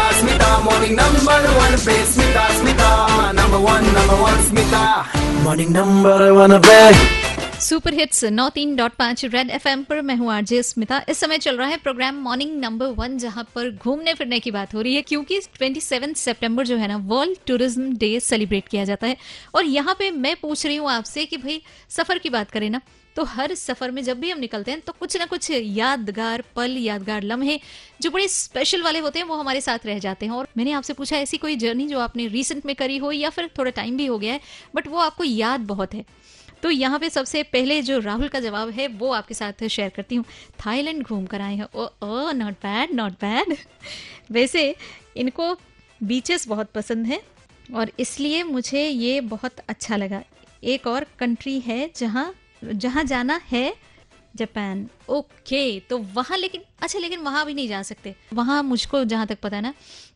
Morning number one पे Smita Smita number one number one Smita morning number one पे super hits नौ तीन dot पाँच red FM पर मैं हूँ आरजे स्मिता इस समय चल रहा है प्रोग्राम मॉर्निंग नंबर वन जहाँ पर घूमने फिरने की बात हो रही है, क्योंकि 27 सितंबर जो है ना वर्ल्ड टूरिज़्म डे सेलिब्रेट किया जाता है। और यहाँ पे मैं पूछ रही हूँ आपसे कि भाई, सफ़र की बात करें ना तो हर सफ़र में जब भी हम निकलते हैं तो कुछ ना कुछ यादगार, पल, यादगार लम्हे जो बड़े स्पेशल वाले होते हैं, वो हमारे साथ रह जाते हैं। और मैंने आपसे पूछा, ऐसी कोई जर्नी जो आपने रिसेंट में करी हो या फिर थोड़ा टाइम भी हो गया है बट वो आपको याद बहुत है। तो यहाँ पे सबसे पहले जो राहुल का जवाब है, वो आपके साथ शेयर करती हूँ। थाईलैंड घूम कर आए हैं। Oh oh not bad not bad वैसे इनको बीचेस बहुत पसंद है, और इसलिए मुझे ये बहुत अच्छा लगा। एक और कंट्री है जहाँ जहाँ जाना है जापान। ओके तो वहाँ लेकिन अच्छा लेकिन वहाँ भी नहीं जा सकते। वहाँ मुझको जहाँ तक पता है ना,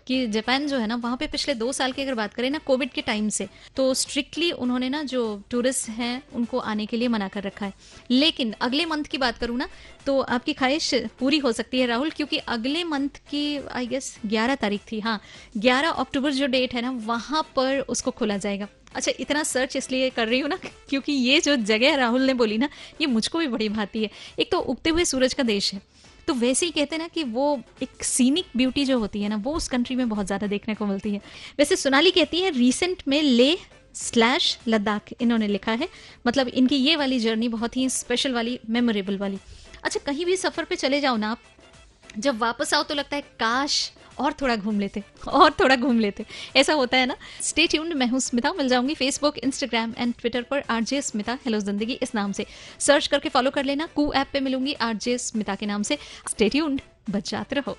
कि जापान जो है ना, वहाँ पे पिछले दो साल की अगर बात करें ना, कोविड के टाइम से तो स्ट्रिक्टली उन्होंने ना जो टूरिस्ट हैं, उनको आने के लिए मना कर रखा है। लेकिन अगले मंथ की बात करूँ ना तो आपकी ख्वाहिश पूरी हो सकती है राहुल, क्योंकि अगले मंथ की आई गेस ग्यारह तारीख थी हाँ ग्यारह अक्टूबर जो डेट है ना, वहाँ पर उसको खोला जाएगा। अच्छा इतना सर्च इसलिए कर रही हूँ ना, क्योंकि ये जो जगह राहुल ने बोली ना, ये मुझको भी बड़ी भाती है। एक तो उगते हुए सूरज का देश है। तो वैसे ही कहते हैं ना कि वो एक सीनिक ब्यूटी जो होती है ना, वो उस कंट्री में बहुत ज़्यादा देखने को मिलती है। वैसे सोनाली कहती है रिसेंट में ले स्लैश लद्दाख, इन्होंने लिखा है। मतलब इनकी ये वाली जर्नी बहुत ही स्पेशल वाली मेमोरेबल वाली। अच्छा कहीं भी सफ़र पे चले जाओ ना आप, जब वापस आओ तो लगता है, काश और थोड़ा घूम लेते, और थोड़ा घूम लेते। ऐसा होता है ना? स्टे ट्यून्ड मैं हूँ स्मिता, मिल जाऊँगी फेसबुक इंस्टाग्राम एंड ट्विटर पर आर जे स्मिता। हेलो ज़िंदगी इस नाम से। सर्च करके फॉलो कर लेना। कू ऐप पे मिलूँगी आरजे स्मिता के नाम से। स्टे ट्यून्ड बच जाते रहो।